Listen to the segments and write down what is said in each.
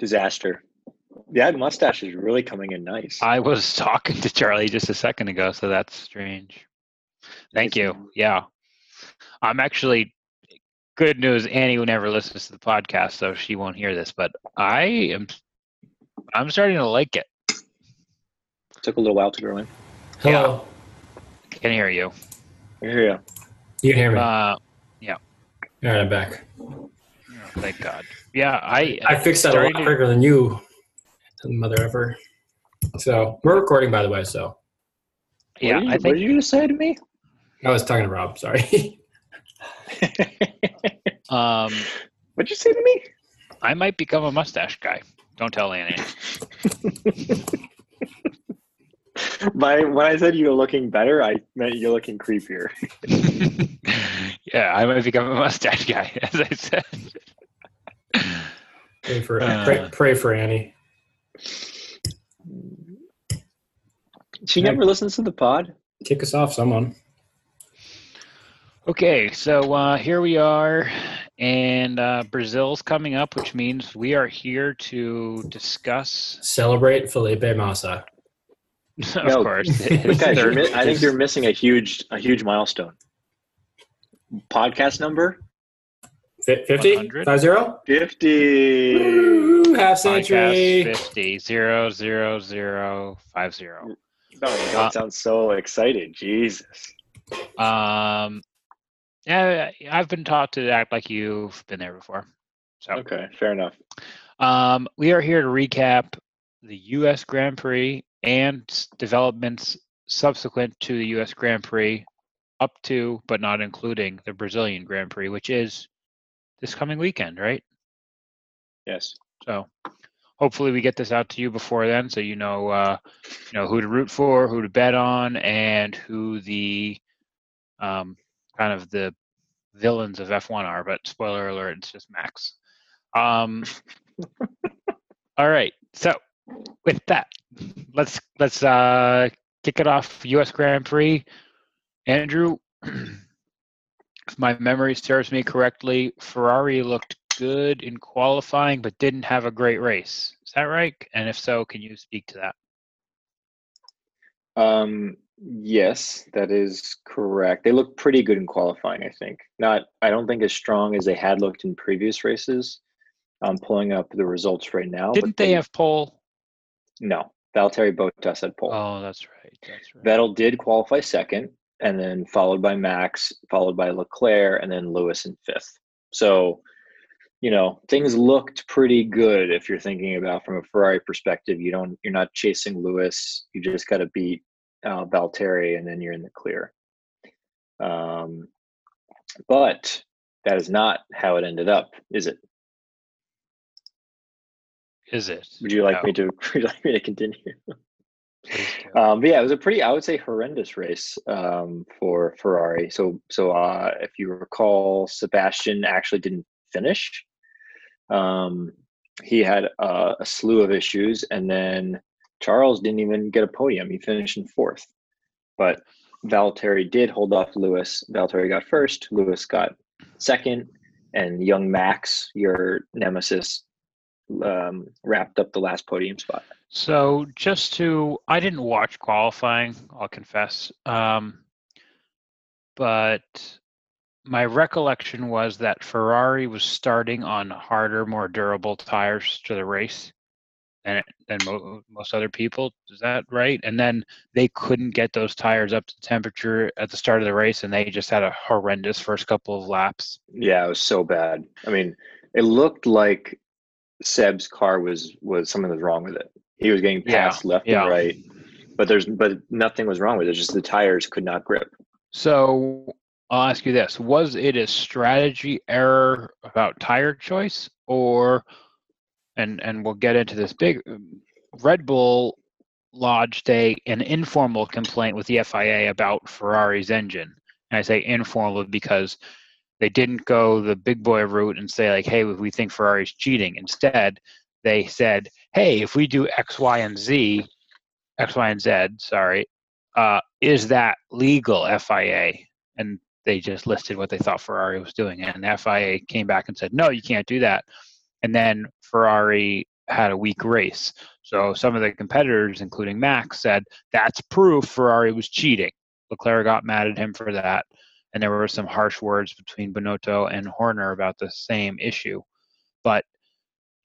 Disaster. Yeah, the mustache is really coming in nice. I was talking to Charlie just a second ago, so that's strange. Thank you. Yeah. I'm actually good news. Annie never listens to the podcast, so she won't hear this, but I am I'm starting to like it. Took a little while to grow in. Hello. Can hear you. I hear ya. You can hear me. Uh, All right, I'm back. thank God. Yeah, I I fixed that a lot quicker than you, mother ever. So we're recording, by the way. So yeah, what did you, I what think did you just say to me? I was talking to Rob. Sorry. um What'd you say to me? I might become a mustache guy. Don't tell Annie. By when I said you're looking better, I meant you're looking creepier. yeah, I might become a mustache guy, as I said. Pray for Uh. pray, pray for Annie. She Yeah. never listens to the pod. Kick us off, someone. Okay, so uh, here we are, and uh, Brazil's coming up, which means we are here to discuss, Celebrate Felipe Massa. of No, course. Guys, you're mi- I think you're missing a huge a huge milestone. Podcast number Fi- 50? 100? 5 0? fifty. Woo, half podcast century. 50 zero zero zero five zero. Oh, you Uh, don't sound so excited. Jesus. Um, yeah, I've been taught to act like you've been there before. So, Okay, fair enough. um, we are here to recap the U.S. Grand Prix and developments subsequent to the U.S. Grand Prix, up to but not including the Brazilian Grand Prix, which is this coming weekend, right? Yes. So, hopefully, we get this out to you before then, so you know, uh, you know who to root for, who to bet on, and who the um, kind of the villains of F1 are. But spoiler alert, it's just Max. Um, all right, so with that, let's let's uh, kick it off. U.S. Grand Prix. Andrew, if my memory serves me correctly, Ferrari looked good in qualifying, but didn't have a great race. Is that right? And if so, can you speak to that? Um, yes, that is correct. They look pretty good in qualifying, I think. Not, I don't think as strong as they had looked in previous races. I'm pulling up the results right now. Didn't they have pole? No, Valtteri Bottas had pole. Oh, that's right. That's right. Vettel did qualify second, and then followed by Max, followed by Leclerc, and then Lewis in fifth. So, you know, things looked pretty good if you're thinking about from a Ferrari perspective. You don't, you're not chasing Lewis. You just got to beat uh, Valtteri, and then you're in the clear. Um, but that is not how it ended up, is it? Is it? Would you like No, me to? Would you like me to continue? Um, but yeah, it was a pretty, I would say, horrendous race um, for Ferrari. So, so uh, if you recall, Sebastian actually didn't finish. Um, he had uh, a slew of issues, and then Charles didn't even get a podium. He finished in fourth, but Valtteri did hold off Lewis. Valtteri got first. Lewis got second, and young Max, your nemesis, um, wrapped up the last podium spot. So just to, I didn't watch qualifying. I'll confess. Um, but my recollection was that Ferrari was starting on harder, more durable tires to the race than than mo- most other people. Is that right? And then they couldn't get those tires up to temperature at the start of the race, and they just had a horrendous first couple of laps. Yeah, it was so bad. I mean, it looked like Seb's car was was something was wrong with it. He was getting Yeah, left yeah. and right, but there's but nothing was wrong with it. Just the tires could not grip. So I'll ask you this: Was it a strategy error about tire choice, or and and we'll get into this big Red Bull lodged a an informal complaint with the FIA about Ferrari's engine. And I say informal because they didn't go the big boy route and say like, "Hey, we think Ferrari's cheating." Instead, they said, "Hey, if we do X, Y, and Z, X, Y, and Z, sorry, uh, is that legal, FIA?" And they just listed what they thought Ferrari was doing, and FIA came back and said, no, you can't do that. And then Ferrari had a weak race. So some of the competitors, including Max, said that's proof Ferrari was cheating. Leclerc got mad at him for that, and there were some harsh words between Binotto and Horner about the same issue. But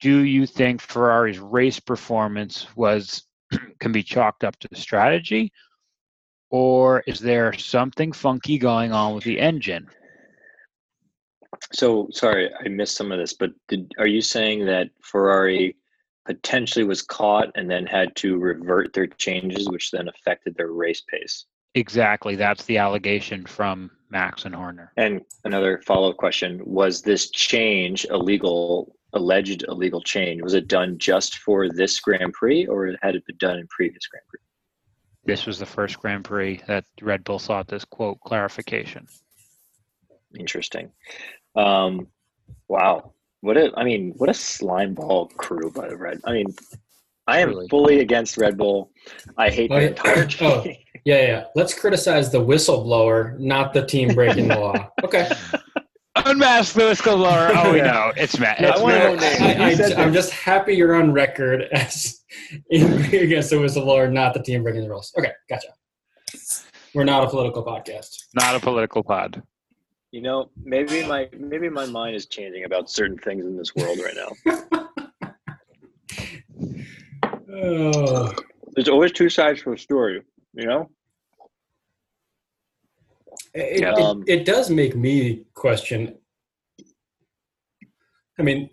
do you think Ferrari's race performance was can be chalked up to strategy, or is there something funky going on with the engine? So sorry, I missed some of this, but did, are you saying that Ferrari potentially was caught and then had to revert their changes, which then affected their race pace? Exactly. That's the allegation from Max and Horner. And another follow up question was this change illegal, alleged illegal change? Was it done just for this Grand Prix or had it been done in previous Grand Prix? This was the first Grand Prix that Red Bull sought this quote clarification. Interesting. Um, wow. What a, I mean, what a slime ball crew by the Red. I mean, I am Really? fully against Red Bull. I hate Oh, the entire team. Oh. Yeah, yeah. Let's criticize the whistleblower, not the team breaking the law. Okay. Unmask the whistleblower. Oh, we Yeah. know. It's Matt. No, I it's wanna Matt. know names. I, You said I, I'm just happy you're on record as in, against the whistleblower, not the team breaking the rules. Okay, gotcha. We're not a political podcast. Not a political pod. You know, maybe my maybe my mind is changing about certain things in this world right now. Oh, There's always two sides to a story. You know. it, Yeah. it, Um, it does make me question. I mean,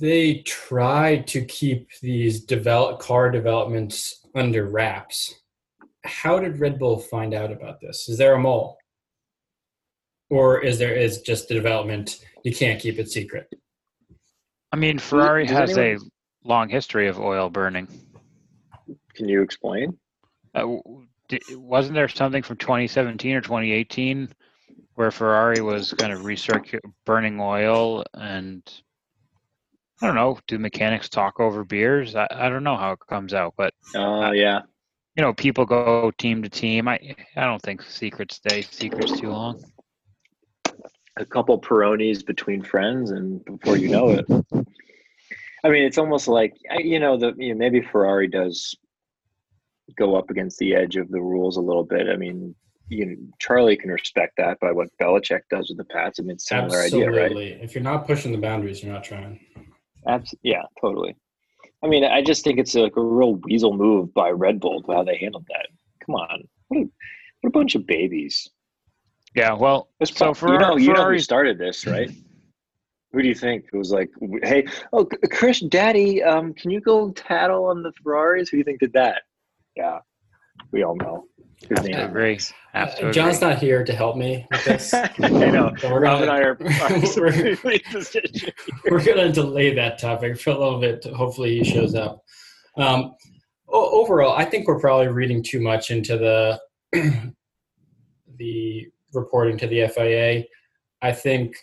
they tried to keep these develop car developments under wraps. How did Red Bull find out about this? Is there a mole, or is there is just the development? You can't keep it secret. I mean, Ferrari has anyone- a long history of oil burning. Can you explain? Uh, wasn't there something from 2017 or 2018 where Ferrari was kind of recircu- burning oil and I don't know, do mechanics talk over beers? I, I don't know how it comes out, but Oh yeah. you know, people go team to team. I I don't think secrets stay secrets too long. a couple Peronis between friends, and before you know it, I mean, it's almost like you know the you know, maybe Ferrari does go up against the edge of the rules a little bit. I mean, you know, Charlie can respect that by what Belichick does with the Pats. I mean, it's a similar idea, right? If you're not pushing the boundaries, you're not trying. Abs- yeah, totally. I mean, I just think it's like a real weasel move by Red Bull how they handled that. Come on, what a, what a bunch of babies. Yeah, well, It's so prob- you know, Ferrari, you know who Ferrari started this, right? Who do you think? It was like, hey, oh, Chris, Daddy, um, can you go tattle on the Ferraris? Who do you think did that? Yeah, we all know. His have name to is agree. Have to Uh, John's agree. not here to help me with this. I know. So we're Rob gonna, and I are, are we're, we're gonna delay that topic for a little bit. Hopefully, he shows up. Um, overall, I think we're probably reading too much into the the reporting to the FIA. I think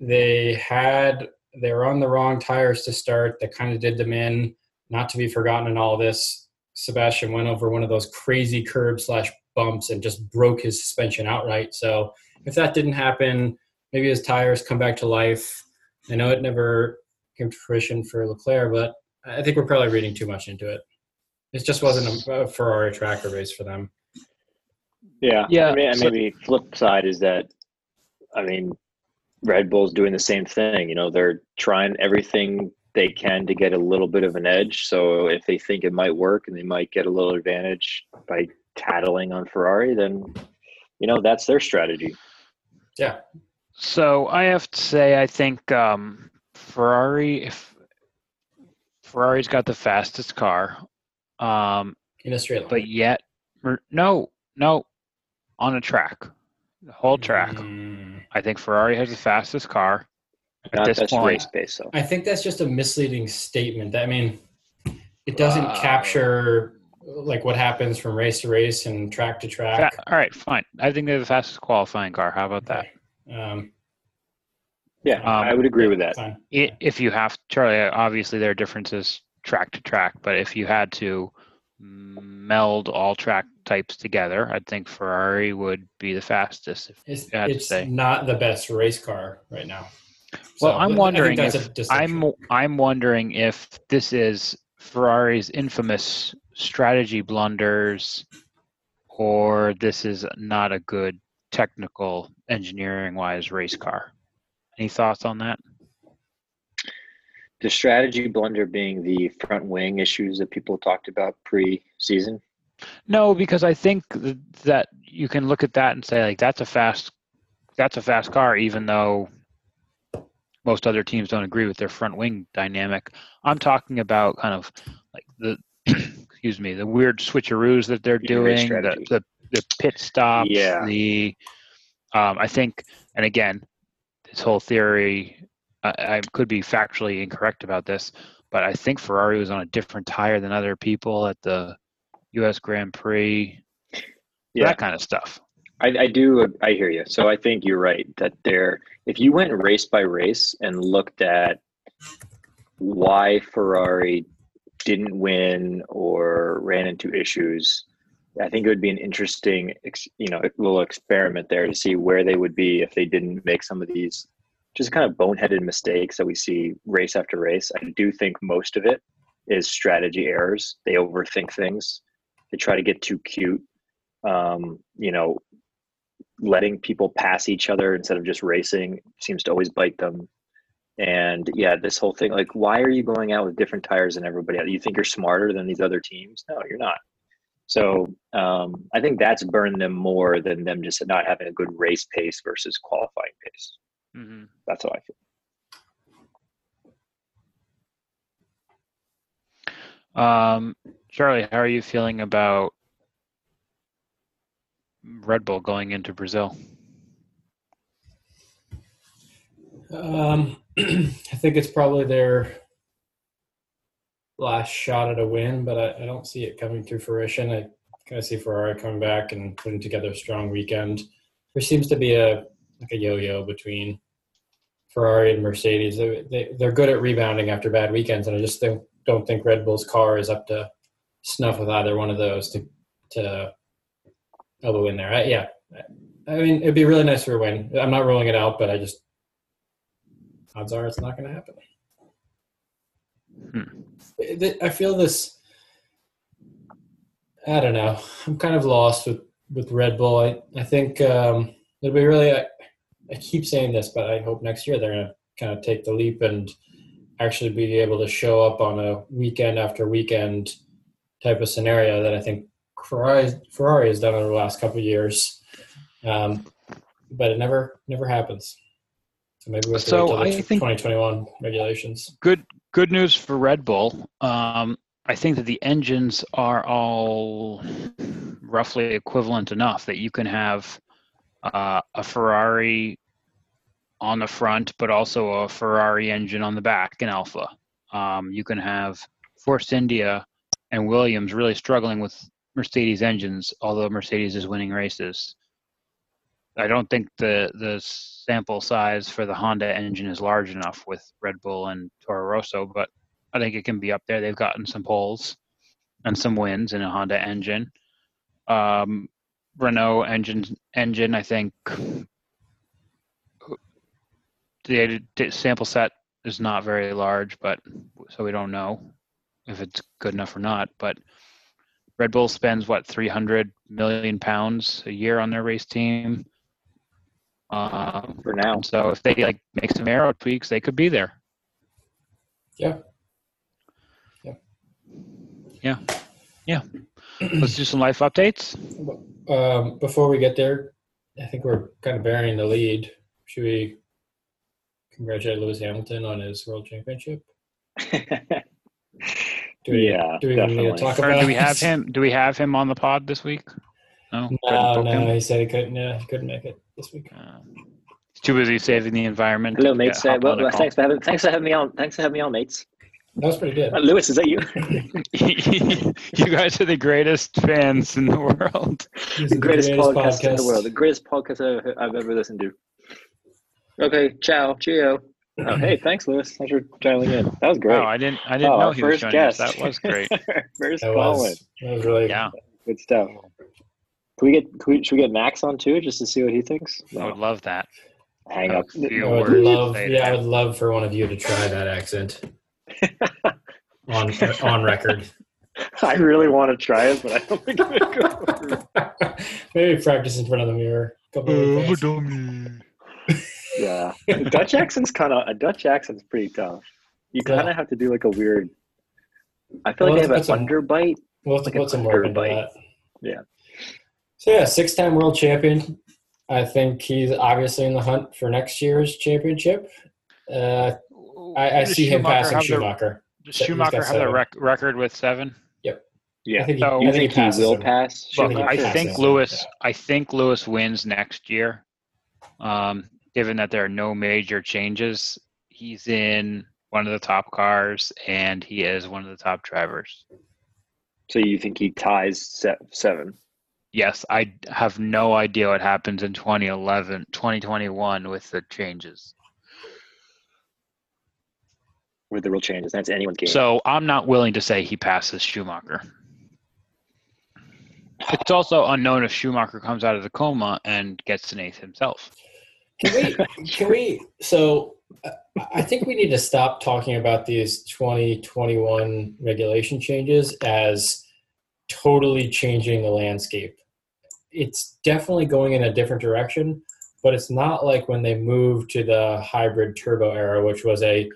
they had they were on the wrong tires to start. That kind of did them in. Not to be forgotten in all this, Sebastian went over one of those crazy curbs slash bumps and just broke his suspension outright. So if that didn't happen, maybe his tires come back to life. I know it never came to fruition for Leclerc, but I think we're probably reading too much into it. It just wasn't a, a Ferrari tracker race for them. Yeah, Yeah, I mean, and so- maybe flip side is that, I mean, Red Bull's doing the same thing. You know, they're trying everything they can to get a little bit of an edge. So if they think it might work and they might get a little advantage by tattling on Ferrari, then you know that's their strategy. Yeah, So I have to say, I think um, Ferrari, if Ferrari's got the fastest car, um, in a straight line. but yet, no, no, on a track, the whole track. Mm. I think Ferrari has the fastest car at Not this point. race based, though. I think that's just a misleading statement. I mean, it doesn't Wow. capture like what happens from race to race and track to track. Fa- All right, fine. I think they're the fastest qualifying car. How about that? Um, Yeah, Um, I would agree with that. fine. I if you have Charlie, obviously there are differences track to track, but if you had to, meld all track types together, I think Ferrari would be the fastest. If, It's, I have to it's not the best race car right now. Well, So, I'm wondering if. I'm I'm wondering if this is Ferrari's infamous strategy blunders, or this is not a good technical engineering wise race car. Any thoughts on that? The strategy blunder being the front wing issues that people talked about pre-season. No, because I think that you can look at that and say like that's a fast that's a fast car, even though most other teams don't agree with their front wing dynamic. I'm talking about kind of like the excuse me the weird switcheroos that they're doing, the, the the pit stops, Yeah. the um, I think, and again, this whole theory I, I could be factually incorrect about this, but I think Ferrari was on a different tire than other people at the U.S. Grand Prix, Yeah. that kind of stuff. I, I do. I hear you. So I think you're right that there. If you went race by race and looked at why Ferrari didn't win or ran into issues, I think it would be an interesting, you know, little experiment there to see where they would be if they didn't make some of these just kind of boneheaded mistakes that we see race after race. I do think most of it is strategy errors. They overthink things. They try to get too cute. Um, you know, letting people pass each other instead of just racing seems to always bite them. And yeah, this whole thing, like, why are you going out with different tires than everybody else? You think you're smarter than these other teams? No, you're not. So um, I think that's burned them more than them just not having a good race pace versus qualifying pace. Mm-hmm. That's how I feel. Um, Charlie, how are you feeling about Red Bull going into Brazil? Um, I think it's probably their last shot at a win, but I, I don't see it coming to fruition. I kind of see Ferrari coming back and putting together a strong weekend. There seems to be a like a yo-yo between Ferrari and Mercedes. They, they they're good at rebounding after bad weekends, and I just don't don't think Red Bull's car is up to snuff with either one of those to to elbow in there. I, yeah, I mean it'd be really nice for a win. I'm not ruling it out, but I just odds are it's not going to happen. Hmm. I feel this. I don't know. I'm kind of lost with with Red Bull. I I think um, it'll be really. I, keep saying this, but I hope next year they're going to kind of take the leap and actually be able to show up on a weekend after weekend type of scenario that I think Ferrari has done over the last couple of years. Um, but it never never happens. So maybe we have to So wait till the I think- 2021 regulations. Good good news for Red Bull. Um, I think that the engines are all roughly equivalent enough that you can have uh, a Ferrari on the front, but also a Ferrari engine on the back in Alfa. Um, you can have Force India and Williams really struggling with Mercedes engines, although Mercedes is winning races. I don't think the the sample size for the Honda engine is large enough with Red Bull and Toro Rosso, but I think it can be up there. They've gotten some poles and some wins in a Honda engine. Um, Renault engine engine, I think the, the sample set is not very large, but so we don't know if it's good enough or not. But Red Bull spends what 300 million pounds a year on their race team. Um, For now, so if they like make some aero tweaks, they could be there. Yeah. Yeah. Yeah. Yeah. Let's do some life updates. Um, before we get there, I think we're kind of burying the lead. Should we congratulate Lewis Hamilton on his world championship? Do we, yeah, do we even need definitely. to talk Or do we have him? Do we have him on the pod this week? No. No, no, he said he couldn't. Yeah, he couldn't make it this week. Uh, he's too busy saving the environment. Hello, mates. get- Uh, well, well, thanks for having thanks for having me on. Thanks for having me on, mates. That was pretty good. Uh, Lewis, is that you? you guys are the greatest fans in the world. This is the greatest, podcast, in the world. The greatest podcast I've, I've ever listened to. Okay, ciao, cheerio. Oh, hey, thanks, Lewis. Thanks for dialing in. That was great. Oh, I didn't. I didn't Oh, know our he was first joining us. guest. That was great. first That call in. that was really Yeah, Good stuff. Can we get? Can we, should we get Max on too, just to see what he thinks? I would love that. Hang I up. would I would love, yeah, I would love for one of you to try that accent on on record. I really want to try it, but I don't think I'm gonna go. Maybe practice in front of the mirror. Couple of days. dummy. Yeah, the Dutch accent's kind of a Dutch accent's pretty tough. You kind of have to do like a weird. I feel Well, like they let's have an put underbite. We'll have Like a put some work into underbite. that. Yeah. So yeah, six-time world champion. I think he's obviously in the hunt for next year's championship. Uh, I, I see him Schumacher passing have the- Schumacher. Does Schumacher got have the rec- record with seven? Yep. Yeah, I think he, So- I think think he he will him. pass? Look, he I think him. Lewis. I think Lewis wins next year. Um, given that there are no major changes, he's in one of the top cars and he is one of the top drivers. So you think he ties seven? Yes, I have no idea what happens in 2011, 2021 with the changes. With the real changes? That's anyone's game. So I'm not willing to say he passes Schumacher. It's also unknown if Schumacher comes out of the coma and gets an eighth himself. Can we? Can we? So, uh, I think we need to stop talking about these 2021 regulation changes as totally changing the landscape. It's definitely going in a different direction, but it's not like when they moved to the hybrid turbo era, which was a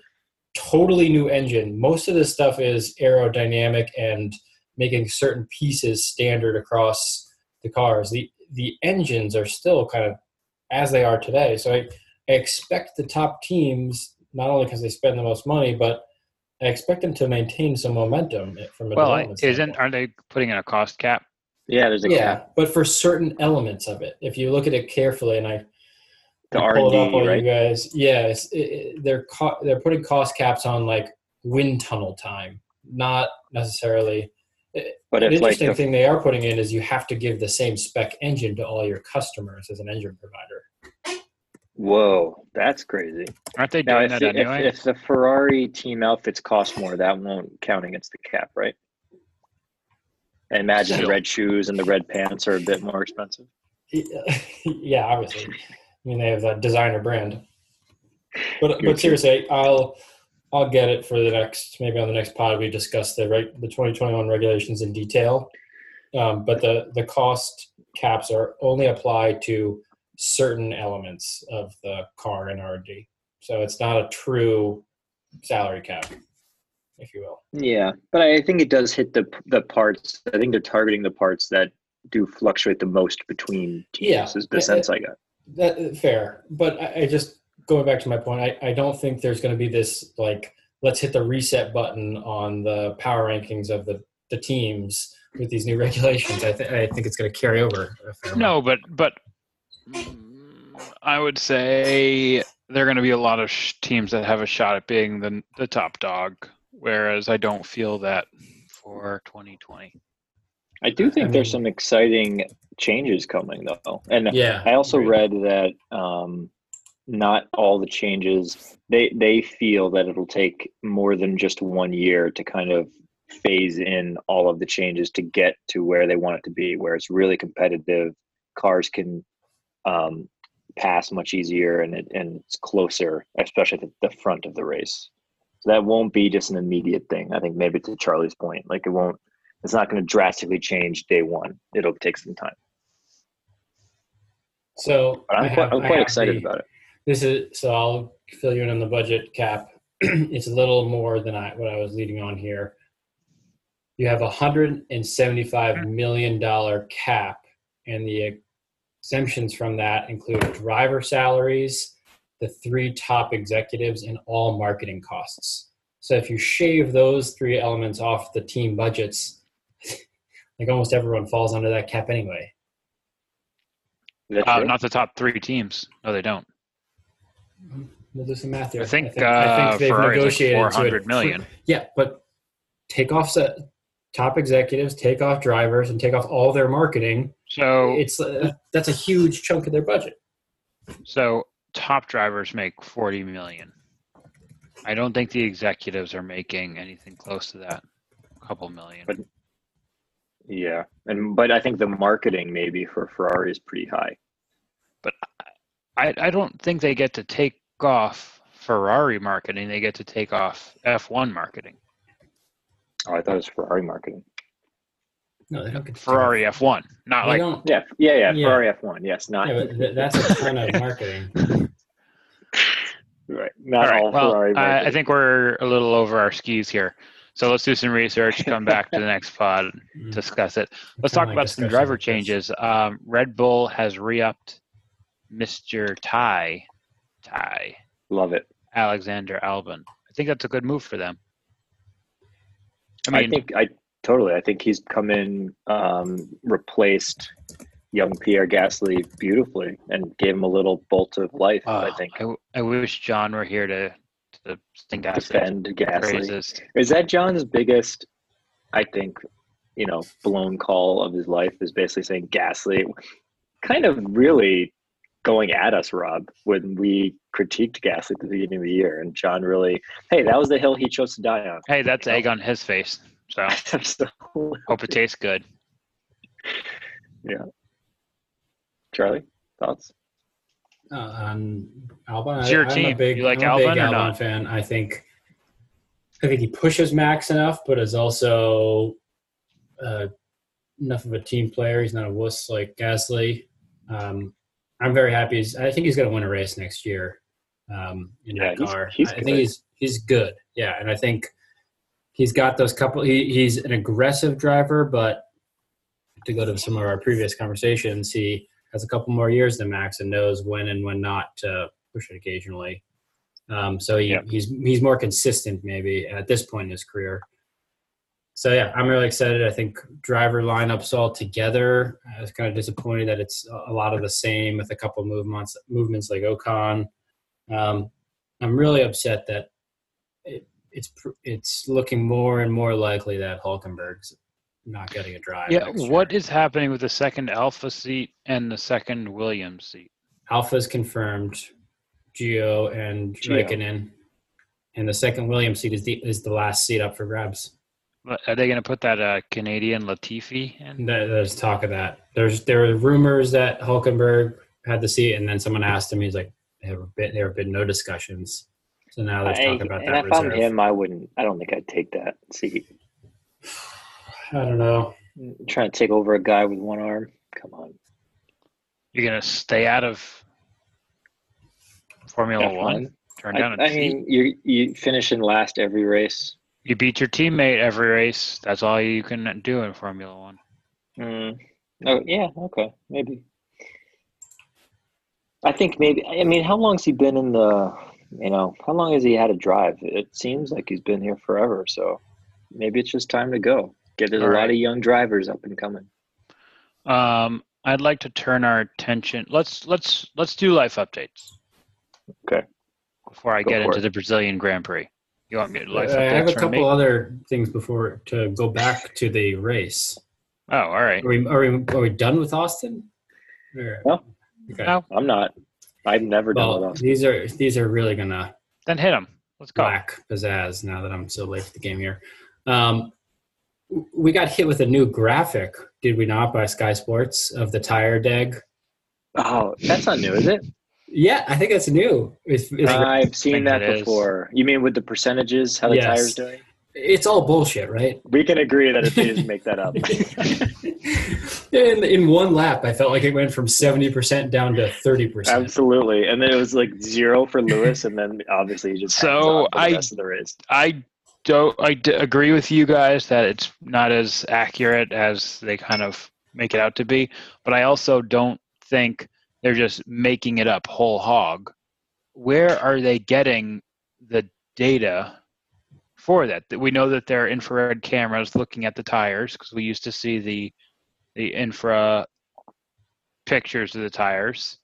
totally new engine. Most of this stuff is aerodynamic and making certain pieces standard across the cars. The the engines are still kind of as they are today. So I, I expect the top teams not only because they spend the most money, but I expect them to maintain some momentum from a Well, development isn't standpoint. aren't they putting in a cost cap? yeah, there's a yeah, cap. but for certain elements of it, if you look at it carefully, and I The I R pulled and up D, right? you guys, yeah, it's, it, it- they're co- they're putting cost caps on like wind tunnel time, not necessarily. But the if like interesting the, thing they are putting in is you have to give the same spec engine to all your customers as an engine provider. whoa, that's crazy. Aren't they doing if that the, anyway? if, if the Ferrari team outfits cost more, that won't count against the cap, right? I imagine the red shoes and the red pants are a bit more expensive. yeah, obviously. I mean, they have that designer brand. But but seriously, I'll I'll get it for the next maybe on the next pod we discuss the right the 2021 regulations in detail. Um, but the the cost caps are only applied to certain elements of the car and RD. So it's not a true salary cap, if you will. Yeah, but I think it does hit the the parts. I think they're targeting the parts that do fluctuate the most between teams. Yeah, is the sense I got. That uh, fair, but I, I just going back to my point. I, I don't think there's going to be this like let's hit the reset button on the power rankings of the the teams with these new regulations. I think I think it's going to carry over. No, but but I would say there are going to be a lot of sh- teams that have a shot at being the the top dog, whereas I don't feel that for 2020. I do think I there's some exciting changes coming though, and Yeah, I also agreed. read that um, not all the changes they they feel that it'll take more than just one year to kind of phase in all of the changes to get to where they want it to be, where it's really competitive. Cars can um, pass much easier and it, and it's closer, especially at the, the front of the race. So that won't be just an immediate thing. I think maybe to Charlie's point, like it won't. It's not going to drastically change day one. It'll take some time. So But I'm I quite, I'm quite excited the- about it. This is so I'll fill you in on the budget cap. it's a little more than I what I was leading on here. You have a hundred and seventy-five million dollar cap, and the exemptions from that include driver salaries, the three top executives, and all marketing costs. So if you shave those three elements off the team budgets, like almost everyone falls under that cap anyway. Uh, not the top three teams. No, they don't. We'll do some math here. I think, uh, Ferrari's negotiated like 400 million. Yeah, but take off set, top executives, take off drivers, and take off all their marketing. So It's uh, that's a huge chunk of their budget. so top drivers make 40 million. I don't think the executives are making anything close to that. A couple million. But- Yeah, and but I think the marketing maybe for Ferrari is pretty high. But I, I don't think they get to take off Ferrari marketing. They get to take off F1 marketing. Oh, I thought it was Ferrari marketing. No, they don't get to Ferrari F1, not They like don't. Yeah, yeah, yeah. Yeah. Ferrari F1. Yes, not Yeah, but th- that's a ton of marketing. right. All Not right. all Well, Ferrari. I, I think we're a little over our skis here. So let's do some research. Come back to the next pod, Mm. discuss it. Let's talk like about some driver like changes. Um, Red Bull has re-upped Mr. Ty, Ty love it. Alexander Albon. I think that's a good move for them. I I, mean, think I totally. I think he's come in, um, replaced young Pierre Gasly beautifully, and gave him a little bolt of life. I oh, think I, I wish John were here to to sing defend Gasly. Is that John's biggest? I think you know blown call of his life is basically saying Gasly, kind of really going at us, Rob, when we critiqued Gasly at the beginning of the year, and John really, hey, that was the hill he chose to die on. Hey, that's egg on his face. So hope it tastes good. Yeah. Charlie, thoughts? Uh, on Albon, It's I, your I'm A team. big, You like I'm a big Albon or not? fan. I think, I think he pushes Max enough, but is also uh, enough of a team player. He's not a wuss like Gasly. Um, I'm very happy. He's, I think he's going to win a race next year um, in Yeah, that he's- car. he's I think he's he's good. Yeah, and I think he's got those couple. He, he's an aggressive driver, but to go to some of our previous conversations, he has a couple more years than Max and knows when and when not to push it occasionally. Um, so he, Yeah. he's he's more consistent maybe at this point in his career. So yeah, I'm really excited. I think driver lineups all together. I was kind of disappointed that it's a lot of the same with a couple movements movements like Ocon. Um, I'm really upset that it, it's it's looking more and more likely that Hulkenberg's not getting a drive. Yeah, next what year. is happening with the second Alfa seat and the second Williams seat? Alfa's confirmed, Gio and Gio. Raikkonen, and the second Williams seat is the is the last seat up for grabs. What- Are they going to put that uh, Canadian Latifi in? There- There's talk of that. There's there were rumors that Hulkenberg had the seat, and then someone asked him. He's like, there have been there have been no discussions. So now there's I, talk about and that if I'm him, I wouldn't. I don't think I'd take that seat. I don't know. Trying to take over a guy with one arm. Come on. You're going to stay out of Formula F1. One? Turn I, down a I seat? mean, you you finish in last every race. You beat your teammate every race. That's all you can do in Formula One. Mm. Oh yeah, okay, maybe. I think maybe. I mean, how long's he been in the? You know, how long has he had a drive? It seems like he's been here forever. So maybe it's just time to go. Get there's a All lot of young drivers up and coming. Um, I'd like to turn our attention. Let's let's let's do life updates. Okay. Before I Go get into it. the Brazilian Grand Prix, you want me to life updates? I have a couple me? other things before to go back to the race. Oh, all right. Are we are we, are we done with Austin? Or- No. Okay. No. I'm not. I've never done Well, with us. these are these are really gonna Then hit them. Let's go. lack pizzazz now that I'm so late to the game here. Um, we got hit with a new graphic, did we not, by Sky Sports of the tire deg? Oh, that's not new, is it? Yeah, I think it's new. It's, it's, uh, I've seen think that it is. before. You mean with the percentages? How the Yes. tires doing? it's all bullshit, right? We can agree that if they just make that up. in, in one lap, I felt like it went from 70% down to 30%. Absolutely. And then it was like zero for Lewis, and then obviously he just So, hangs on for the I- rest of the race. I don't. I d- agree with you guys that it's not as accurate as they kind of make it out to be. But I also don't think they're just making it up whole hog. Where are they getting the data for that? We know that there are infrared cameras looking at the tires because we used to see the the infra pictures of the tires.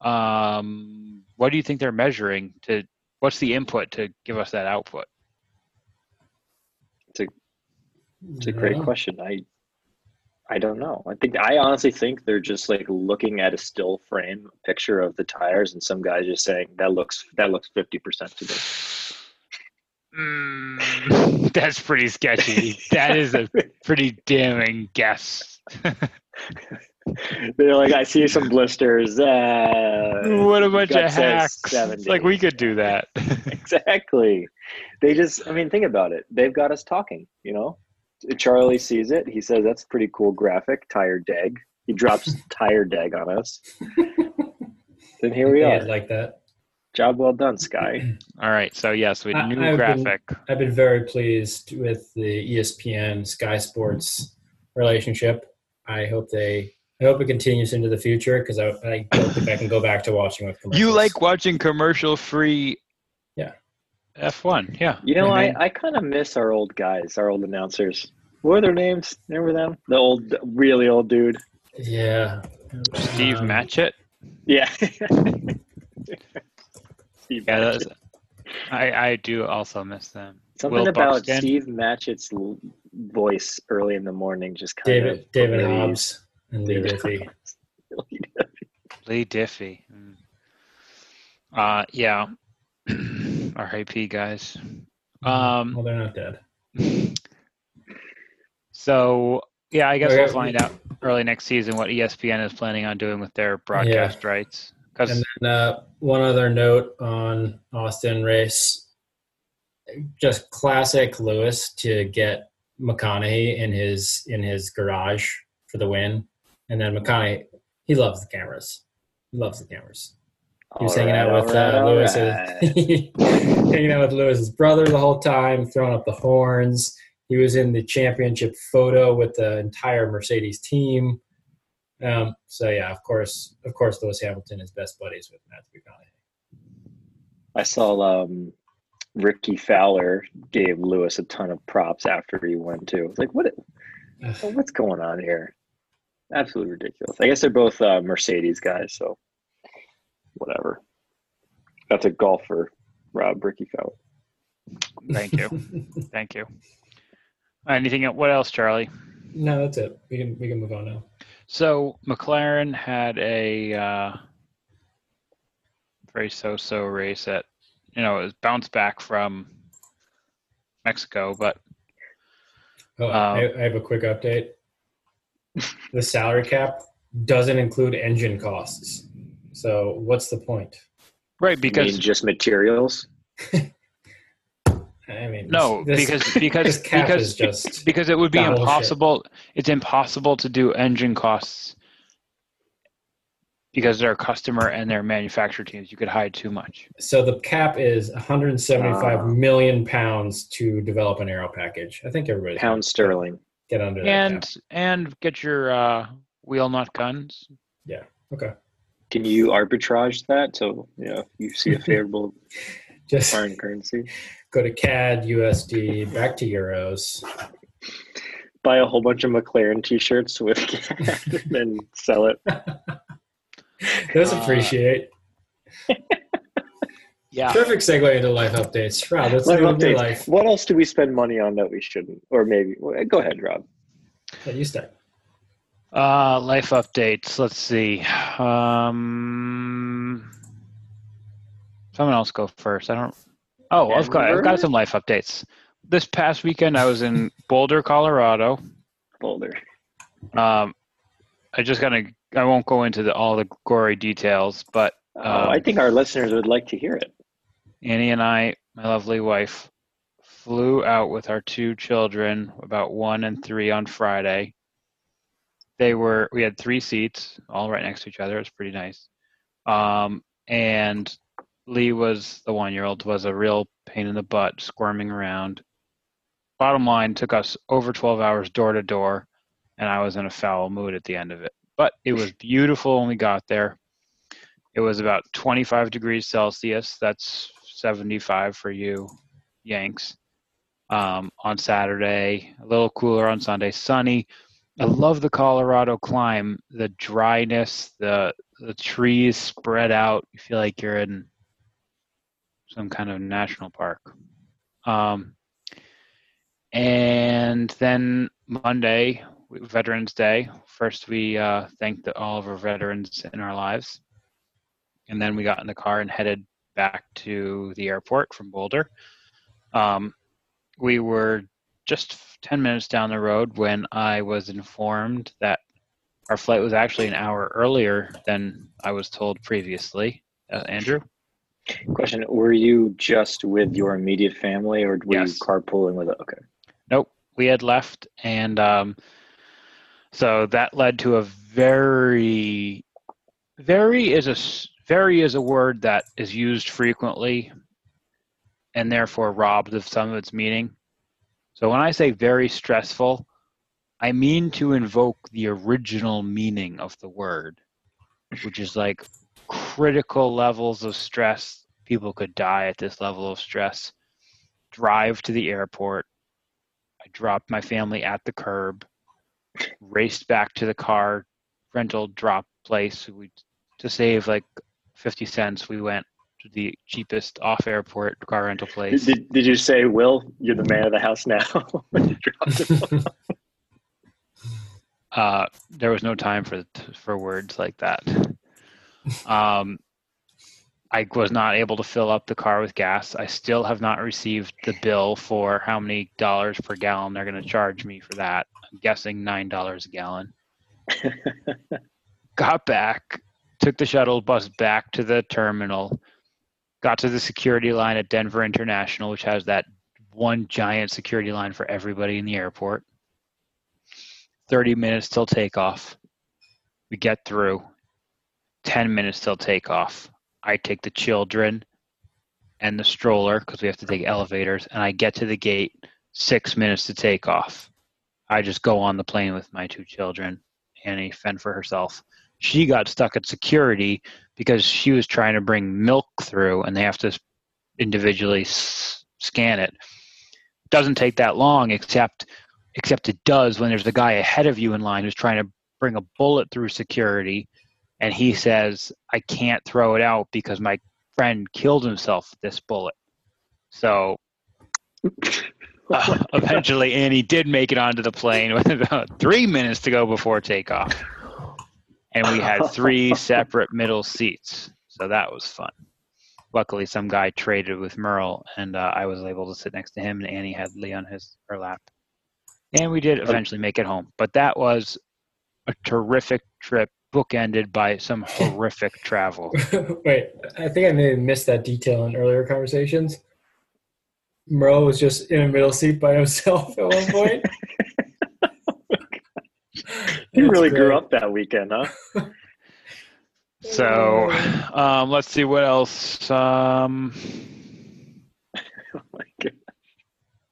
Um, what do you think they're measuring to? What's the input to give us that output? It's a great Yeah. question. I I don't know. I think I honestly think they're just like looking at a still frame picture of the tires, and some guys just saying that looks that looks fifty percent to me. Mm, that's pretty sketchy. That is a pretty damning guess. They're like, I see some blisters. Uh, what a bunch of hacks. seven like we could do that. exactly. They just, I mean, think about it. They've got us talking, you know? Charlie sees it. He says, that's a pretty cool graphic, tire dag. He drops tire dag on us. then here we Yeah, are. like that. Job well done, Sky. All right. So yes, we I- new I've been- graphic. I've been very pleased with the ESPN Sky Sports relationship. I hope they. I hope it continues into the future because I, I don't think I can go back to watching with commercials. You like watching commercial free Yeah. F1, yeah. You know. I, I kind of miss our old guys, our old announcers. What were their names? Remember them? The old, really old dude. Yeah. Steve Um, Matchett. Yeah. Steve Yeah, Matchett. that's, I I do also miss them. Something Will about Buxton. Steve Matchett's voice early in the morning just kind David of David believes- Hobbs and Leigh David Diffey. Leigh Diffey. Mm. Uh yeah. R.I.P. guys. Um well, they're not dead. So yeah, I guess Okay. we'll find out early next season what ESPN is planning on doing with their broadcast rights. Because And then uh, one other note on Austin race, just classic Lewis to get McConaughey in his in his garage for the win, and then McConaughey he loves the cameras. He loves the cameras. He was hanging out with uh, Lewis, hanging out with Lewis's brother the whole time, throwing up the horns. He was in the championship photo with the entire Mercedes team. Um, so yeah, of course, of course, Lewis Hamilton is best buddies with Matthew McConaughey. I saw um, Rickie Fowler gave Lewis a ton of props after he won too. It's like, what? What's going on here? Absolutely ridiculous. I guess they're both uh, Mercedes guys, so whatever. That's a golfer, Rob Rickie Fowler. thank you. Thank you. Anything el- what else, Charlie? no, that's it. We can we can move on now. So McLaren had a uh, very so-so race at, you know, it was bounced back from Mexico, but Oh, Um, I, I have a quick update. the salary cap doesn't include engine costs. So what's the point? right I because mean, just materials. I mean, no this- because because this because is just because it would be Battleship. impossible. It's impossible to do engine costs because they're customer and their manufacturer teams. You could hide too much. so the cap is 175 Ah. million pounds to develop an aero package. I think everybody Pound sterling. get under that And cap. and get your uh, wheel nut guns. Yeah. Okay, Can you arbitrage that? So, you know, you see a favorable just foreign currency. go to CAD, USD, back to euros. Buy a whole bunch of McLaren t-shirts with CAD and sell it. Those Uh, appreciate. Yeah. Perfect segue into life updates. Rob, let's Life updates. life. What else do we spend money on that we shouldn't? Or maybe go ahead, Rob. Yeah, you start. Uh, life updates. Let's see. Um, someone else go first. I don't. Oh, I've got I've got some life updates. This past weekend, I was in Boulder, Colorado. Boulder. Um, I just gotta. I won't go into the, all the gory details, but Oh, Um, I think our listeners would like to hear it. Annie and I, my lovely wife, flew out with our two children, about one and three, on Friday. They were we had three seats, all right next to each other. It was pretty nice. Um, and Lee was the one-year-old was a real pain in the butt, squirming around. Bottom line, took us over 12 hours door to door, and I was in a foul mood at the end of it. But it was beautiful when we got there. It was about 25 degrees Celsius. That's 75 for you, Yanks. Um, on Saturday, a little cooler on Sunday, sunny. I love the Colorado climb, the dryness, the the trees spread out. You feel like you're in some kind of national park. Um, and then Monday, Veterans Day. First, we uh, thanked the, all of our veterans in our lives and then we got in the car and headed back to the airport from Boulder. Um, we were just 10 minutes down the road when I was informed that our flight was actually an hour earlier than I was told previously. Uh, Andrew? Question: Were you just with your immediate family, or were Yes. you carpooling with it? Okay. Nope, we had left, and um, so that led to a very, very is a very is a word that is used frequently, and therefore robbed of some of its meaning. So when I say very stressful, I mean to invoke the original meaning of the word, which is like critical levels of stress. People could die at this level of stress. Drive to the airport. I dropped my family at the curb, raced back to the car rental drop place. We to save like fifty cents. We went to the cheapest off airport car rental place. did, did you say, Will, you're the man of the house now? when you dropped it off? Uh, there was no time for for words like that. Um, I was not able to fill up the car with gas. I still have not received the bill for how many dollars per gallon they're going to charge me for that. I'm guessing nine dollars a gallon. got back, took the shuttle bus back to the terminal, got to the security line at Denver International, which has that one giant security line for everybody in the airport. 30 minutes till takeoff. We get through. 10 minutes till takeoff. I take the children and the stroller because we have to take elevators, and I get to the gate six minutes to take off. I just go on the plane with my two children. Annie fend for herself. She got stuck at security because she was trying to bring milk through, and they have to individually s- scan it. Doesn't take that long, except except it does when there's a guy ahead of you in line who's trying to bring a bullet through security, and he says, "I can't throw it out because my friend killed himself with this bullet." So uh, eventually Annie did make it onto the plane with about three minutes to go before takeoff. And we had three separate middle seats. So that was fun. Luckily, some guy traded with Merle, and uh, I was able to sit next to him, and Annie had Leigh on his her lap. And we did eventually make it home. But that was a terrific trip, bookended by some horrific travel. Wait, I think I may have missed that detail in earlier conversations. Merle was just in a middle seat by himself at one point. You That's really grew up that weekend, huh? So um, let's see what else. Um, Oh my God.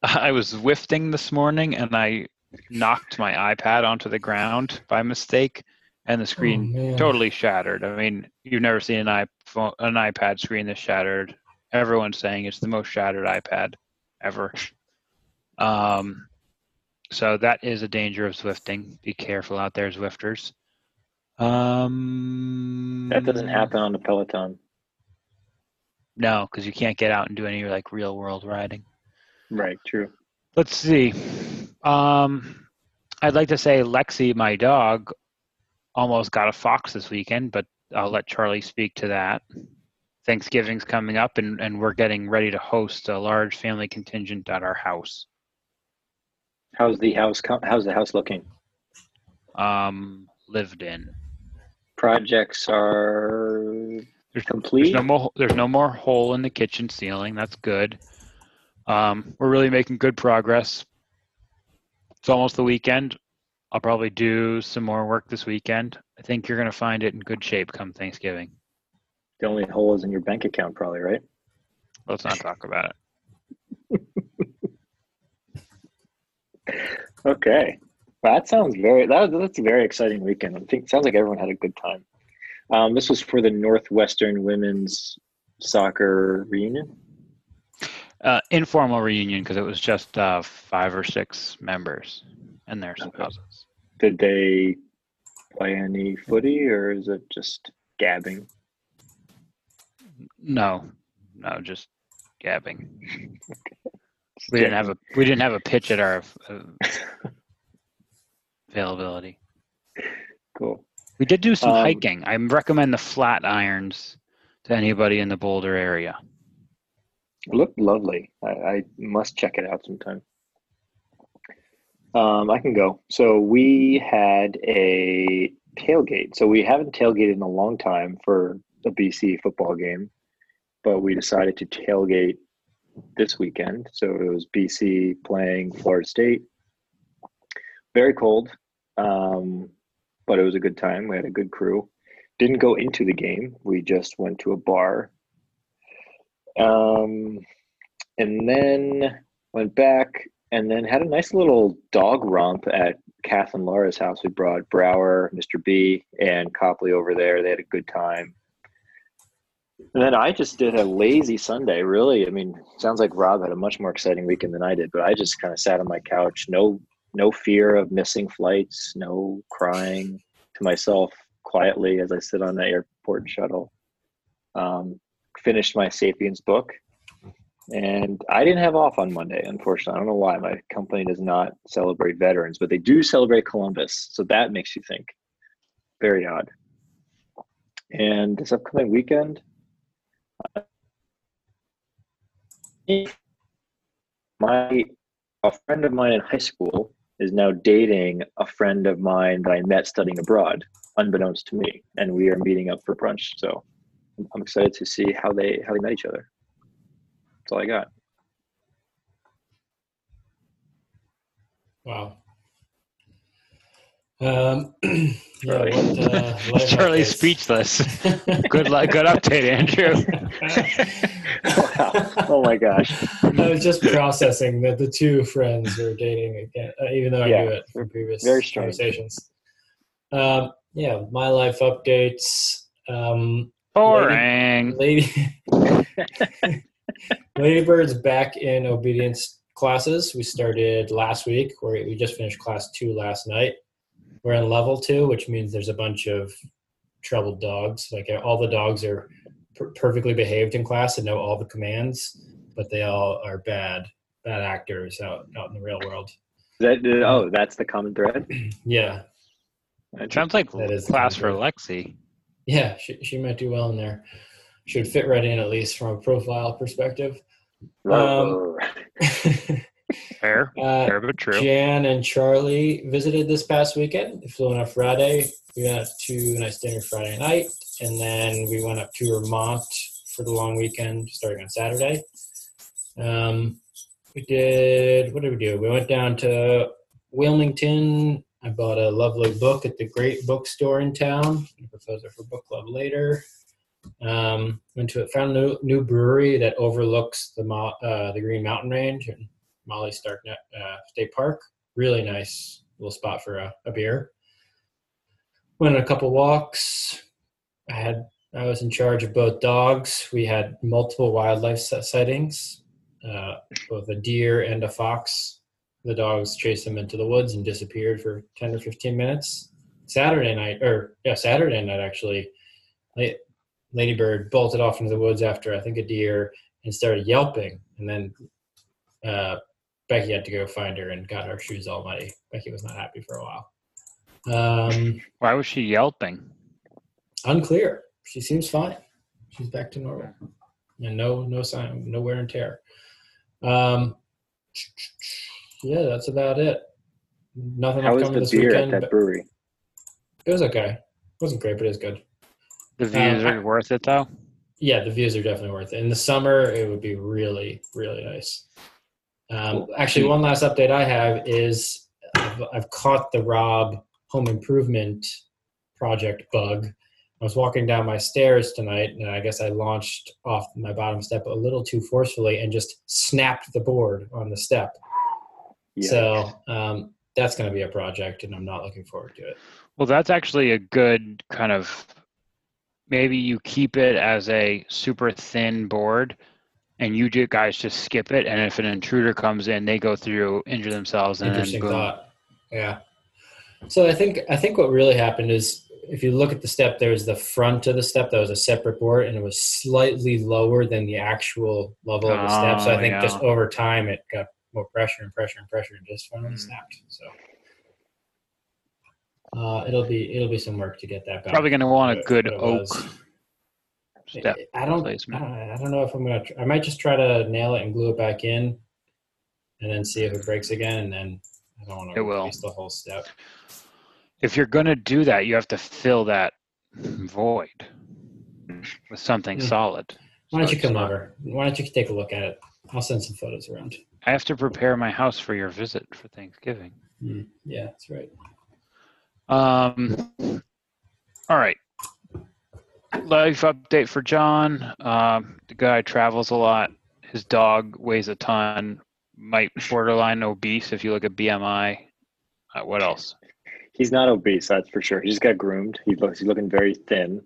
I was Zwifting this morning and I knocked my iPad onto the ground by mistake, and the Oh, screen man. totally shattered. I mean, you've never seen an iPhone, an iPad screen that's shattered. Everyone's saying it's the most shattered iPad ever. Um, so that is a danger of Zwifting. Be careful out there, Zwifters. Um, That doesn't happen on the Peloton. No, because you can't get out and do any like real world riding. Right, true. Let's see. Um, I'd like to say Lexi, my dog, almost got a fox this weekend, but I'll let Charlie speak to that. Thanksgiving's coming up, and, and we're getting ready to host a large family contingent at our house. How's the house? co- How's the house looking? Um, lived in. Projects are There's, complete. there's no more. There's no more hole in the kitchen ceiling. That's good. Um, we're really making good progress. It's almost the weekend. I'll probably do some more work this weekend. I think you're going to find it in good shape come Thanksgiving. The only hole is in your bank account, probably, right? Let's not talk about it. Okay. Well, that sounds very that, that's a very exciting weekend. I think sounds like everyone had a good time. Um, this was for the Northwestern women's soccer reunion. Uh, informal reunion because it was just uh, five or six members and their Okay. spouses. Did they play any footy or is it just gabbing? No, no, just gabbing. We didn't have a we didn't have a pitch at our uh, availability. cool. We did do some Um, hiking. I recommend the Flatirons to anybody in the Boulder area. It looked lovely. I, I must check it out sometime. Um, I can go. So we had a tailgate. So we haven't tailgated in a long time for a BC football game, but we decided to tailgate this weekend. So it was BC playing Florida State. Very cold, um, but it was a good time. We had a good crew. Didn't go into the game. We just went to a bar. Um, and then went back and then had a nice little dog romp at Kath and Laura's house. We brought Brower, Mr. B, and Copley over there. They had a good time. And then I just did a lazy Sunday, really. I mean, sounds like Rob had a much more exciting weekend than I did, but I just kind of sat on my couch, no no fear of missing flights, no crying to myself quietly as I sit on the airport shuttle. Um, finished my Sapiens book, and I didn't have off on Monday, unfortunately. I don't know why. My company does not celebrate veterans, but they do celebrate Columbus. So that makes you think. Very odd. And this upcoming weekend, my a friend of mine in high school is now dating a friend of mine that I met studying abroad, unbeknownst to me, and we are meeting up for brunch. So I'm excited to see how they how they met each other. That's all I got. Wow. Um, yeah, Charlie. what, uh, Charlie's speechless. Good luck. Good update, Andrew. wow. Oh my gosh. I was just processing that the two friends were dating again, uh, even though I Yeah, knew it from previous very strange. conversations. Um, yeah, my life updates. Um, Boring. Lady, Ladybird's back in obedience classes. We started last week, where we just finished class two last night. We're in level two, which means there's a bunch of troubled dogs. Like all the dogs are per- perfectly behaved in class and know all the commands, but they all are bad, bad actors out out in the real world. That, oh, that's the common thread. Yeah, it Sounds like That is class for. Lexi. yeah, she she might do well in there. Should fit right in at least from a profile perspective. Um, Fair. Uh, Fair but true. Jan and Charlie visited this past weekend. They flew in on Friday. We went out to a nice dinner Friday night, and then we went up to Vermont for the long weekend, starting on Saturday. Um, we did. What did we do? We went down to Wilmington. I bought a lovely book at the Great Bookstore in town. Those are for book club later. Um, went to a found a new, new brewery that overlooks the uh, the Green Mountain Range and Molly Stark uh, State Park. Really nice little spot for a, a beer. Went on a couple walks. I had I was in charge of both dogs. We had multiple wildlife si- sightings, uh, both a deer and a fox. The dogs chased them into the woods and disappeared for ten or fifteen minutes. Saturday night, or yeah, Saturday night actually, Ladybird bolted off into the woods after I think a deer and started yelping, and then uh, Becky had to go find her and got her shoes all muddy. Becky was not happy for a while. Um, Why was she yelping? unclear. She seems fine. She's back to normal, and no no sign, no wear and tear. Um, yeah, that's about it. Nothing How was the this beer weekend. at that brewery? it was okay. It wasn't great, but it was good. The views Uh, are worth it though. Yeah, the views are definitely worth it. In the summer, it would be really, really nice. Um, actually, one last update I have is I've, I've caught the Rob Home Improvement project bug. I was walking down my stairs tonight, and I guess I launched off my bottom step a little too forcefully and just snapped the board on the step. Yeah. So um, that's going to be a project, and I'm not looking forward to it. Well, that's actually a good kind of maybe you keep it as a super thin board and you ju- guys just skip it and if an intruder comes in they go through injure themselves and then Interesting boom. thought. Yeah. So I think I think what really happened is if you look at the step, there's the front of the step that was a separate board, and it was slightly lower than the actual level of the step. So I Oh, think just over time, it got more pressure and pressure and pressure, and just finally Mm. snapped. So uh, it'll be it'll be some work to get that back. probably going to want a good oak was. Step. I don't, I placement. don't. I don't know if I'm gonna. Tr- I might just try to nail it and glue it back in, and then see if it breaks again. And then I don't want to waste the whole step. If you're gonna do that, you have to fill that void with something Hmm. solid. Why don't So you come not- over? Why don't you take a look at it? I'll send some photos around. I have to prepare my house for your visit for Thanksgiving. Hmm, Yeah, that's right. Um, all right. Life update for John. Um, the guy travels a lot. His dog weighs a ton. Might borderline obese if you look at BMI. Uh, what else? He's not obese, that's for sure. He just got groomed. He looks he's looking very thin.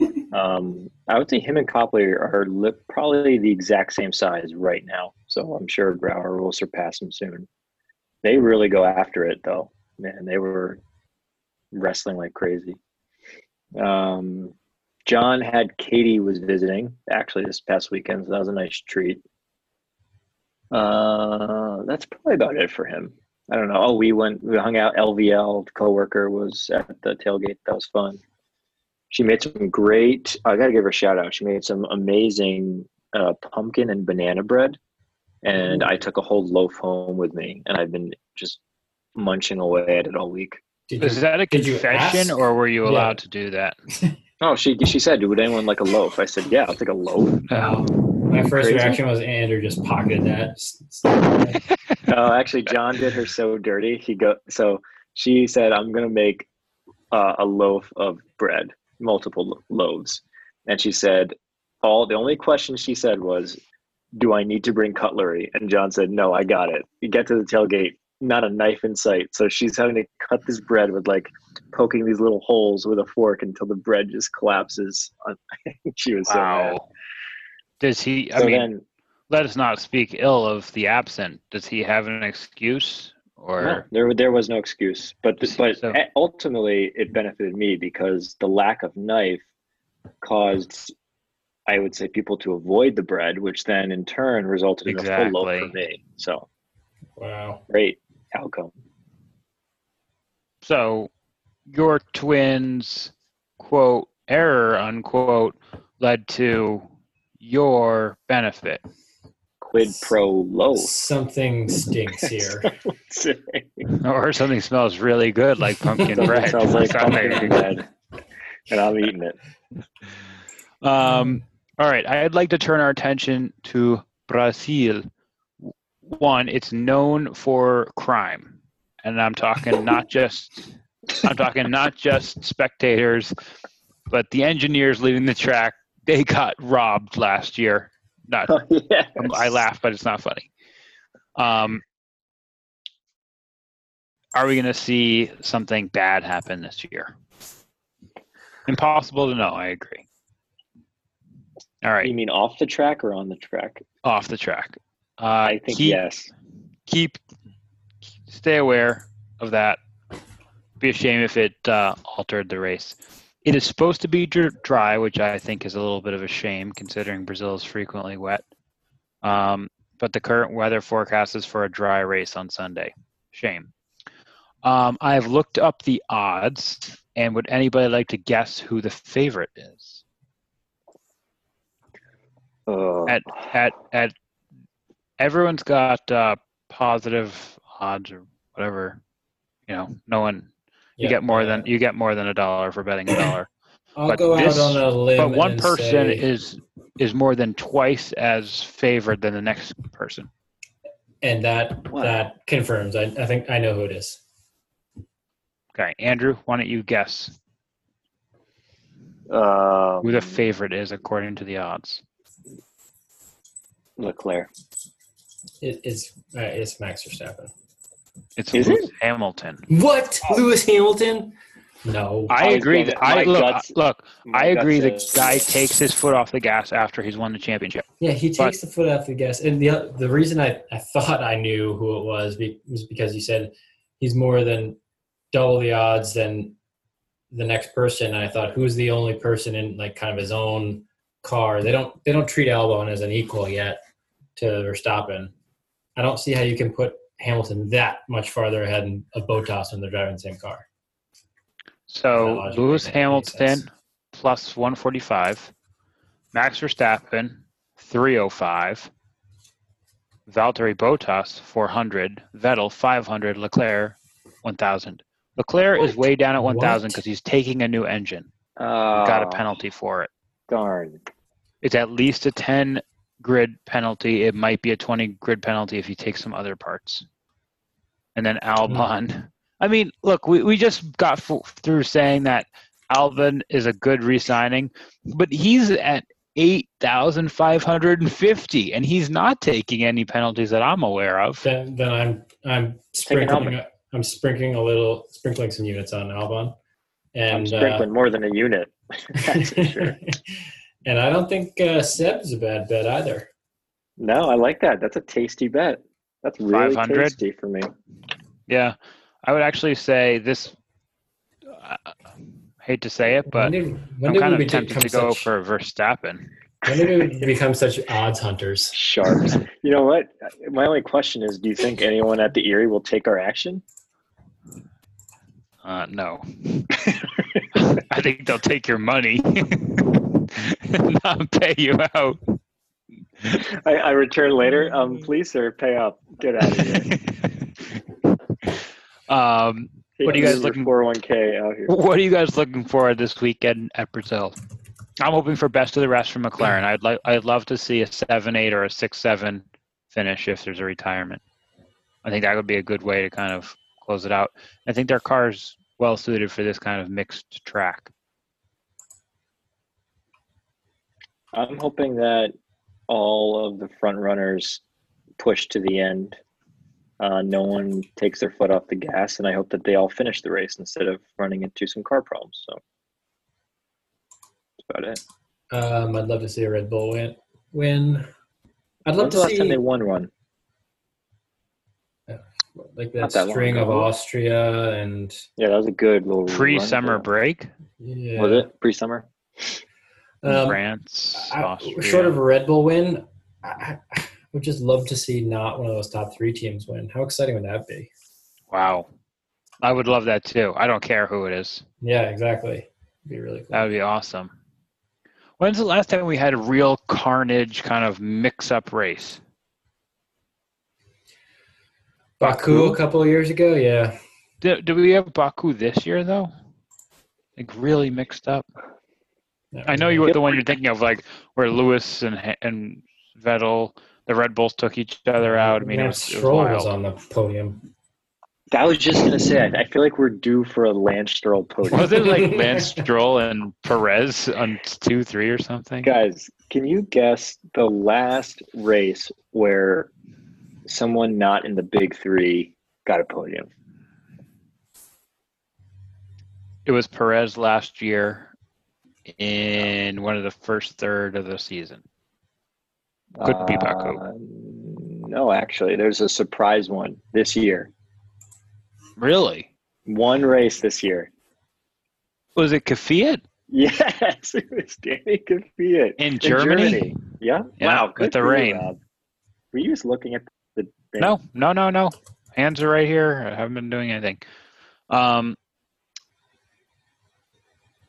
Um, I would say him and Copley are li- probably the exact same size right now. So I'm sure Brower will surpass him soon. They really go after it though. Man, they were wrestling like crazy. Um, John had Katie was visiting actually this past weekend, so that was a nice treat. Uh, that's probably about it for him. I don't know. Oh, we went, we hung out. LVL, the coworker, was at the tailgate. That was fun. She made some great. I got to give her a shout out. She made some amazing uh, pumpkin and banana bread, and I took a whole loaf home with me, and I've been just munching away at it all week. Did Is you, that a confession, or were you Yeah. allowed to do that? Oh, she she said, "Would anyone like a loaf?" I said, "Yeah, I'll take a loaf." Oh, my first Crazy. reaction was Andrew just pocketed that. S- s- Oh, actually, John did her so dirty. He go so she said, "I'm gonna make uh, a loaf of bread, multiple lo- loaves," and she said, "All the only question she said was, do I need to bring cutlery?" And John said, "No, I got it." You get to the tailgate, not a knife in sight, so she's having to cut this bread with like poking these little holes with a fork until the bread just collapses. On, she was so mad. Wow. Does he? I So mean, then, let us not speak ill of the absent. Does he have an excuse, No, or there there was no excuse, but but So- ultimately it benefited me because the lack of knife caused, I would say, people to avoid the bread, which then in turn resulted in a full loaf for me. So wow. great outcome. so? Your twins, quote error unquote, led to your benefit. Quid pro loaf. Something stinks here. or something smells really good like pumpkin bread. Sounds like pumpkin bread, and I'm eating it. Um, all right, I'd like to turn our attention to Brazil. One, it's known for crime, and I'm talking not just I'm talking not just spectators, but the engineers leading the track. They got robbed last year. Not Oh, yes. I laugh, but it's not funny. Um, are we going to see something bad happen this year? Impossible to know. I agree. All right, You mean off the track or on the track? off the track. Uh, I think keep, yes. Keep stay aware of that. Be a shame if it uh, altered the race. It is supposed to be dry, which I think is a little bit of a shame considering Brazil is frequently wet. Um, but the current weather forecast is for a dry race on Sunday. Shame. Um, I have looked up the odds, and would anybody like to guess who the favorite is? Uh, At at at everyone's got uh, positive odds or whatever. You know, no one you Yeah, get more uh, than you get more than a dollar for betting a dollar. I'll but go this- out on a limb. but one and person say- is is more than twice as favored than the next person. and that Wow. that confirms. I, I think I know who it is. Okay, Andrew, why don't you guess um, who the favorite is according to the odds? Leclerc. It, it's uh, it's Max Verstappen. It's Is Lewis it? Hamilton. What? Lewis Hamilton? No. I I agree. That. I My look. guts- look. I agree. The guts guy takes his foot off the gas after he's won the championship. Yeah, he But- takes the foot off the gas. And the the reason I, I thought I knew who it was be, was because you said he's more than double the odds than the next person. And I thought who's the only person in like kind of his own car? They don't they don't treat Albon as an equal yet to Verstappen. I don't see how you can put Hamilton that much farther ahead of Bottas when they're driving the same car. So Lewis doesn't make any Hamilton plus 145, Max Verstappen, 305. Valtteri Bottas, 400. Vettel, 500. Leclerc, 1,000. Leclerc is way down at 1,000 because he's taking a new engine. Uh, Got a penalty for it. Darn. It's at least a 10 grid penalty. It might be a 20 grid penalty if you take some other parts. And then Albon. I mean, look, we, we just got f- through saying that Albon is a good re-signing, but he's at 8,550 and he's not taking any penalties that I'm aware of. Then, then I'm I'm sprinkling I'm sprinkling a little sprinkling some units on Albon, I'm and uh, sprinkling more than a unit. That's for sure. and I don't think uh, Seb's a bad bet either. No, I like that. That's a tasty bet. That's really 500? tasty for me. Yeah. I would actually say this I hate to say it, but when did, when I'm did kind of tempted to go such, for Verstappen. when did we become such odds hunters? Sharps. you know what? My only question is, do you think anyone at the Erie will take our action? Uh, no. I think they'll take your money and not pay you out. I, I return later. Um, please, sir, pay up. Get out of here. um, What are you guys looking- Four hundred one k out here. what are you guys looking for this weekend at Brazil? I'm hoping for best of the rest from McLaren. I'd like, I'd love to see a seven eight or a six seven finish if there's a retirement. I think that would be a good way to kind of close it out. I think their car's well suited for this kind of mixed track. I'm hoping that all of the front runners push to the end. Uh, no one takes their foot off the gas, and I hope that they all finish the race instead of running into some car problems. So that's about it. Um, I'd love to see a Red Bull win. Win. I'd love When's the to last see time they won one? like that, that string of. Austria and Yeah, that was a good little pre-summer them. break, yeah. Was it pre-summer? Um, France, I- short of a Red Bull win, I, I would just love to see not one of those top three teams win. How exciting would that be? wow, I would love that too. I don't care who it is. Yeah, exactly. It'd be really cool. That would be awesome. When's the last time we had a real carnage kind of mix-up race? Baku a couple of years ago, yeah. Do, do we have Baku this year though? Like really mixed up. That I know you were the one you're thinking of, like where Lewis and and Vettel, the Red Bulls took each other out. I mean, it Lance was, it was wild. was on the podium. I was just gonna say, I, I feel like we're due for a Lance Stroll podium. Was it like Lance Stroll and Perez on two, three, or something? Guys, can you guess the last race where someone not in the big three got a podium? It was Perez last year in one of the first third of the season. Could be Baku. Uh, no, actually, there's a surprise one this year. Really? One race this year. Was it Kvyat Yes, it was Danny Kvyat in Germany? Yeah. Yeah, wow. with good the for you, rain. Were you just looking at the? thing? No, no, no, no. Hands are right here. I haven't been doing anything. Um,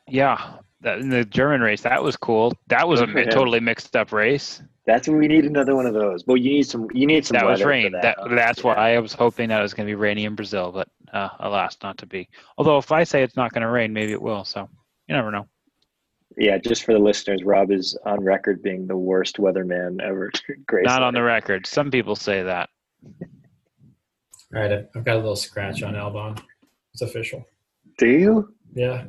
yeah, that, in the German race, that was cool. That was a Good for him. totally mixed up race. That's when we need another one of those. Well, you need some. You need some. that was weather for rain. That, huh? that's Yeah. why I was hoping that it was going to be rainy in Brazil, but uh, alas, not to be. Although if I say it's not going to rain, maybe it will. So you never know. Yeah, just for the listeners, Rob is on record being the worst weatherman ever. Grace. Not on the record. Some people say that. All right, I've I've got a little scratch on Albon. It's official. Do you Yeah.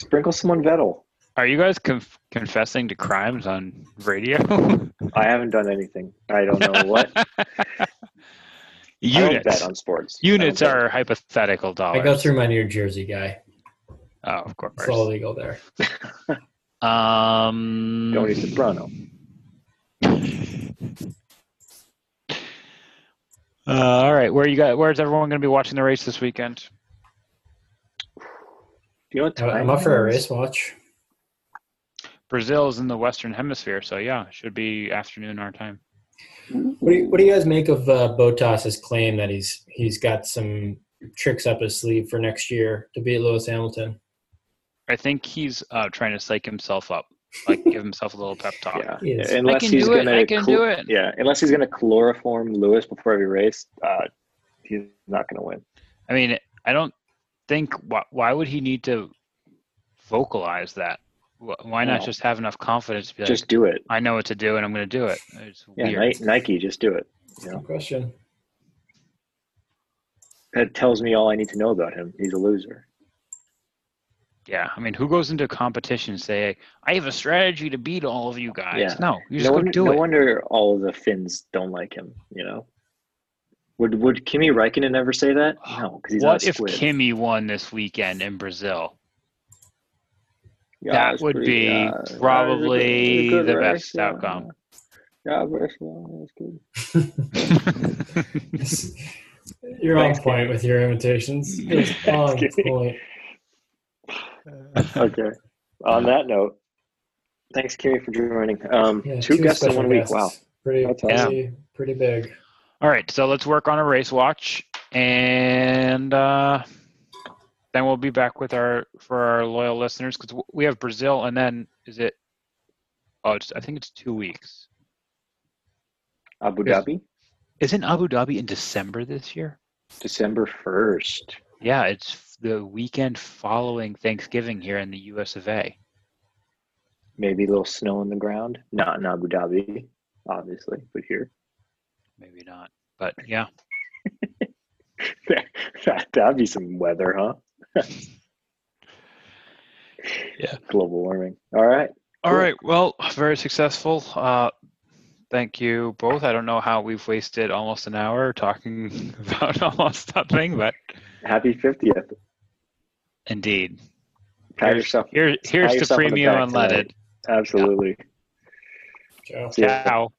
Sprinkle some on Vettel? Are you guys conf- confessing to crimes on radio? I haven't done anything. I don't know what. I don't Units. bet on sports. Units don't bet. are hypothetical dollars. I go through my New Jersey guy. Oh, of course. It's all legal there. Um. Tony Soprano. Uh, all right, where you got? Where's everyone going to be watching the race this weekend? Do you know what? I'm up for a race watch. Brazil is in the Western Hemisphere, so yeah, should be afternoon our time. What do you, what do you guys make of uh, Bottas's claim that he's he's got some tricks up his sleeve for next year to beat Lewis Hamilton? I think he's uh, trying to psych himself up. like give himself a little pep talk. Yeah, He unless I can he's do gonna I can cl- do it. Yeah, unless he's gonna chloroform Lewis before every race, uh, he's not gonna win. I mean, I don't think why, why would he need to vocalize that? Why not No. just have enough confidence to be like, Just do it. I know what to do and I'm going to do it. It's Yeah, weird. Nike, just do it. You Good know, question. that tells me all I need to know about him. He's a loser. Yeah, I mean, who goes into competition and say, "I have a strategy to beat all of you guys"? Yeah. No, you just no go wonder, do no it. wonder all of the Finns don't like him. You know, would would Kimi Räikkönen ever say that? No, because he's what not a if squid. Kimi won this weekend in Brazil? Yeah, that would pretty- be yeah, it's a good- probably it's a good the race, best yeah. outcome. Yeah, race, well, that's good. You're on Thanks, point with your imitations. It's on Thanks, point. Okay. On that note, thanks, Kimi, for joining. Um, Yeah, two, guests in one week. guests. Wow. Pretty, That's pretty, pretty big. All right, so let's work on a race watch, and uh, then we'll be back with our for our loyal listeners because we have Brazil, and then is it? Oh, it's, I think it's two weeks. Abu. Dhabi, Isn't Abu Dhabi in December this year? December 1st. Yeah, it's the weekend following Thanksgiving here in the U.S. of A. Maybe a little snow on the ground. Not in Abu Dhabi, obviously, but here. Maybe not, but yeah. that, that'd be some weather, huh? Yeah. Global warming. All right. All Cool. right. Well, very successful. Uh, thank you both. I don't know how we've wasted almost an hour talking about almost nothing, but Happy 50th. indeed. Pat Here's, yourself. here, here's the yourself on premium unleaded. Absolutely. Joe. See ya. Ciao.